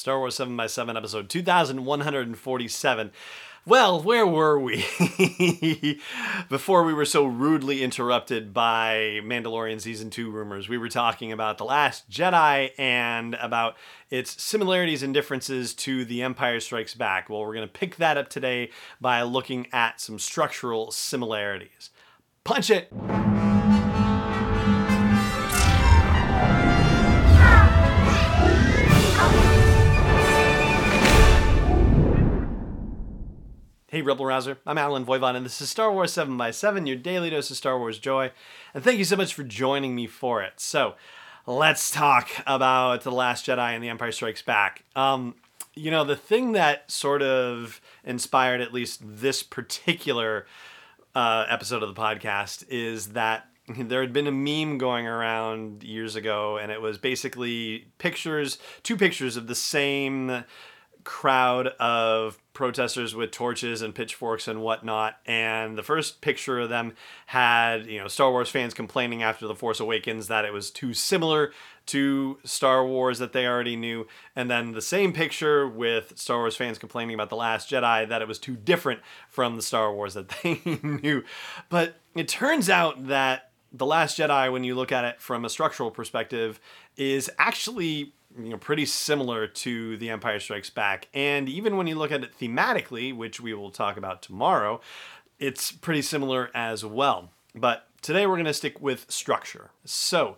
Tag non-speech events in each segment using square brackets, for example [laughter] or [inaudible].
Star Wars 7 by 7 episode 2147. Well, where were we [laughs] before we were so rudely interrupted by Mandalorian Season 2 rumors? We were talking about The Last Jedi and about its similarities and differences to The Empire Strikes Back. Well, we're going to pick that up today by looking at some structural similarities. Punch it! Hey, Rebel Rouser. I'm Allen Voivod, and this is Star Wars 7 by 7 your daily dose of Star Wars joy. And thank you so much for joining me for it. So, let's talk about The Last Jedi and The Empire Strikes Back. Um, you know, the thing that sort of inspired at least this particular uh, episode of the podcast is that there had been a meme going around years ago, and it was basically pictures, two pictures of the same crowd of protesters with torches and pitchforks and whatnot. And the first picture of them had, you know, Star Wars fans complaining after The Force Awakens that it was too similar to Star Wars that they already knew. And then the same picture with Star Wars fans complaining about The Last Jedi that it was too different from the Star Wars that [laughs] they knew. But it turns out that The Last Jedi, when you look at it from a structural perspective, is actually you know pretty similar to The Empire Strikes Back. And even when you look at it thematically, which we will talk about tomorrow, it's pretty similar as well. But today we're going to stick with structure. So,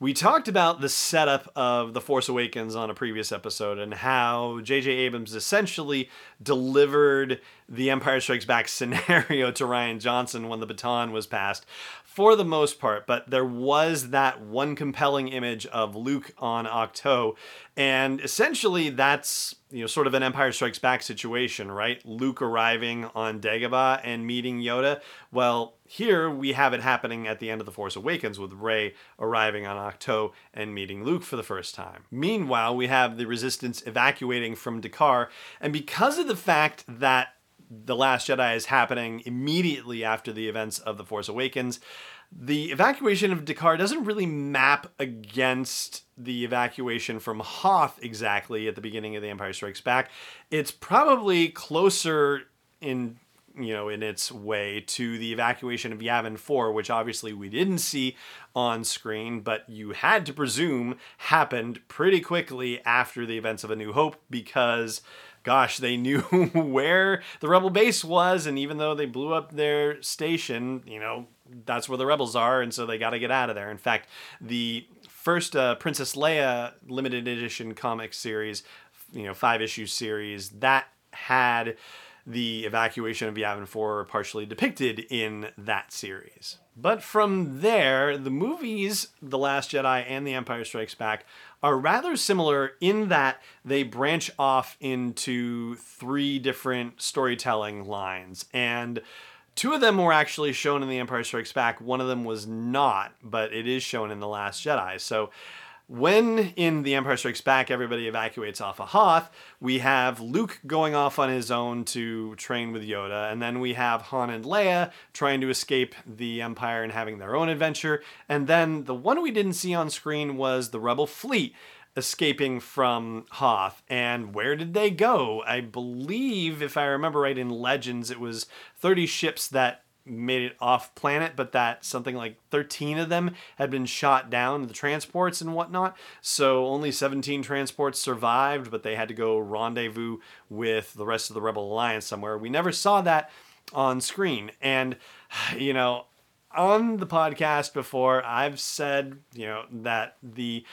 we talked about the setup of The Force Awakens on a previous episode and how J.J. Abrams essentially delivered the Empire Strikes Back [laughs] scenario to Rian Johnson when the baton was passed for the most part, but there was that one compelling image of Luke on Ahch-To, and essentially that's you know sort of an Empire Strikes Back situation, right? Luke arriving on Dagobah and meeting Yoda. Well, here we have it happening at the end of The Force Awakens with Rey arriving on Ahch-To and meeting Luke for the first time. Meanwhile, we have the Resistance evacuating from D'Qar, and because of the fact that the Last Jedi is happening immediately after the events of The Force Awakens. The evacuation of D'Qar doesn't really map against the evacuation from Hoth exactly at the beginning of The Empire Strikes Back. It's probably closer in you know in its way to the evacuation of Yavin 4 which obviously we didn't see on screen but you had to presume happened pretty quickly after the events of A New Hope because gosh, they knew [laughs] where the rebel base was, and even though they blew up their station, you know, that's where the rebels are, and so they got to get out of there. In fact, the first uh, Princess Leia limited edition comic series, you know, five issue series, that had the evacuation of Yavin 4 are partially depicted in that series. But from there, the movies The Last Jedi and The Empire Strikes Back are rather similar in that they branch off into three different storytelling lines. And two of them were actually shown in The Empire Strikes Back, one of them was not, but it is shown in The Last Jedi. So when in The Empire Strikes Back everybody evacuates off of Hoth, we have Luke going off on his own to train with Yoda, and then we have Han and Leia trying to escape the Empire and having their own adventure. And then the one we didn't see on screen was the Rebel fleet escaping from Hoth. And where did they go? I believe, if I remember right in Legends, it was 30 ships that made it off planet, but that something like 13 of them had been shot down, the transports and whatnot. So only 17 transports survived, but they had to go rendezvous with the rest of the Rebel Alliance somewhere. We never saw that on screen. And, you know, on the podcast before, I've said, you know, that the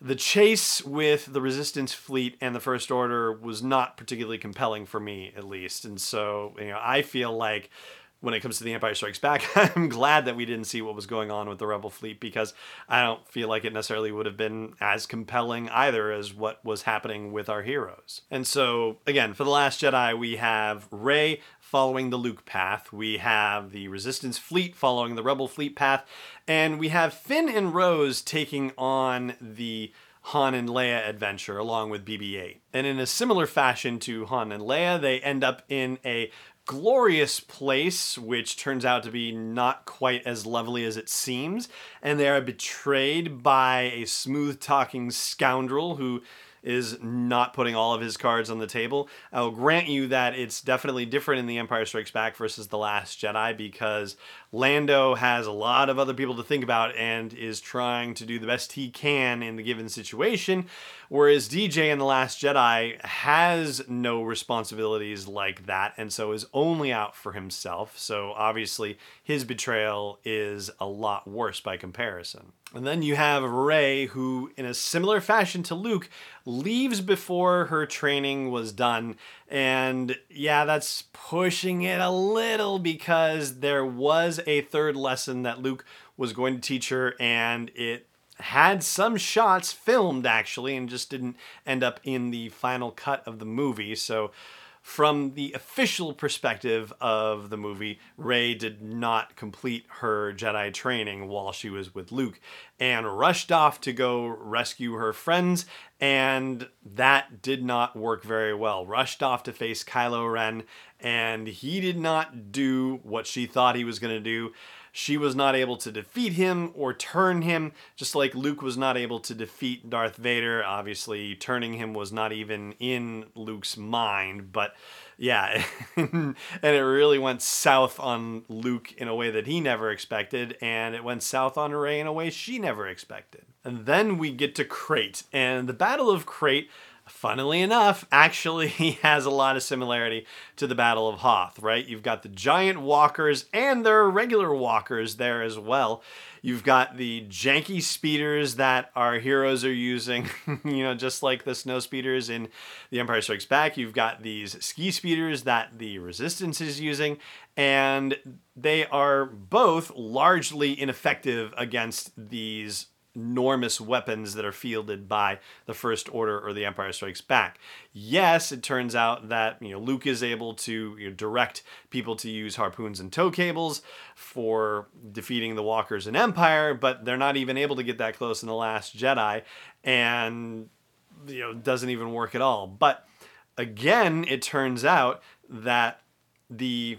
the chase with the resistance fleet and the first order was not particularly compelling for me at least and so you know i feel like when it comes to the Empire Strikes Back, [laughs] I'm glad that we didn't see what was going on with the Rebel fleet because I don't feel like it necessarily would have been as compelling either as what was happening with our heroes. And so, again, for The Last Jedi, we have Rey following the Luke path, we have the Resistance fleet following the Rebel fleet path, and we have Finn and Rose taking on the Han and Leia adventure along with BB 8. And in a similar fashion to Han and Leia, they end up in a glorious place, which turns out to be not quite as lovely as it seems. And they are betrayed by a smooth talking scoundrel who is not putting all of his cards on the table. I'll grant you that it's definitely different in The Empire Strikes Back versus The Last Jedi because Lando has a lot of other people to think about and is trying to do the best he can in the given situation, whereas DJ in The Last Jedi has no responsibilities like that and so is only out for himself. So obviously his betrayal is a lot worse by comparison. And then you have Rey, who, in a similar fashion to Luke, leaves before her training was done. And yeah, that's pushing it a little because there was a third lesson that Luke was going to teach her, and it had some shots filmed actually, and just didn't end up in the final cut of the movie. So from the official perspective of the movie, Rey did not complete her Jedi training while she was with Luke and rushed off to go rescue her friends, and that did not work very well. Rushed off to face Kylo Ren, and he did not do what she thought he was going to do she was not able to defeat him or turn him, just like Luke was not able to defeat Darth Vader. Obviously, turning him was not even in Luke's mind, but yeah, [laughs] and it really went south on Luke in a way that he never expected, and it went south on Rey in a way she never expected. And then we get to Crait, and the Battle of Crait funnily enough, [laughs] actually has a lot of similarity to the Battle of Hoth, right? You've got the giant walkers and there are regular walkers there as well. You've got the janky speeders that our heroes are using, [laughs] you know, just like the snow speeders in The Empire Strikes Back. You've got these ski speeders that the Resistance is using, and they are both largely ineffective against these enormous weapons that are fielded by the First Order or the Empire Strikes Back. Yes, it turns out that you know Luke is able to you know, direct people to use harpoons and tow cables for defeating the Walkers in Empire, but they're not even able to get that close in the Last Jedi, and you know doesn't even work at all. But again, it turns out that the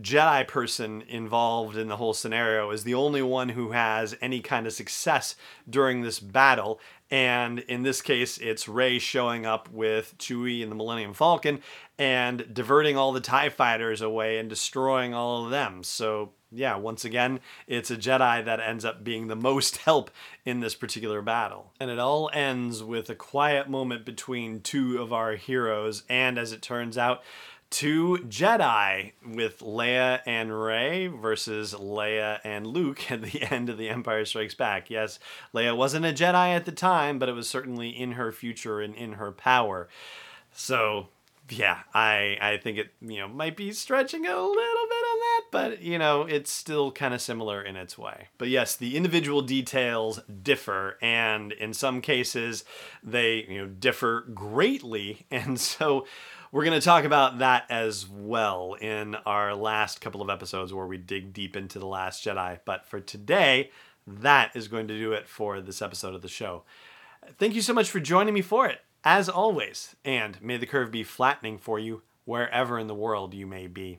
Jedi person involved in the whole scenario is the only one who has any kind of success during this battle. And in this case, it's Rey showing up with Chewie and the Millennium Falcon and diverting all the TIE fighters away and destroying all of them. So, yeah, once again, it's a Jedi that ends up being the most [laughs] help in this particular battle. And it all ends with a quiet moment between two of our heroes. And as it turns out, two Jedi with Leia and Rey versus Leia and Luke [laughs] at the end of The Empire Strikes Back. Yes, Leia wasn't a Jedi at the time, but it was certainly in her future and in her power. So, yeah, I I think it you know might be stretching a little bit on that, but you know it's still kind of similar in its way. But yes, the individual details differ, and in some cases they you know differ greatly, [laughs] and so we're going to talk about that as well in our last couple of episodes where we dig deep into The Last Jedi. But for today, that is going to do it for this episode of the show. Thank you so much for joining me for it, as always, and may the curve be flattening for you wherever in the world you may be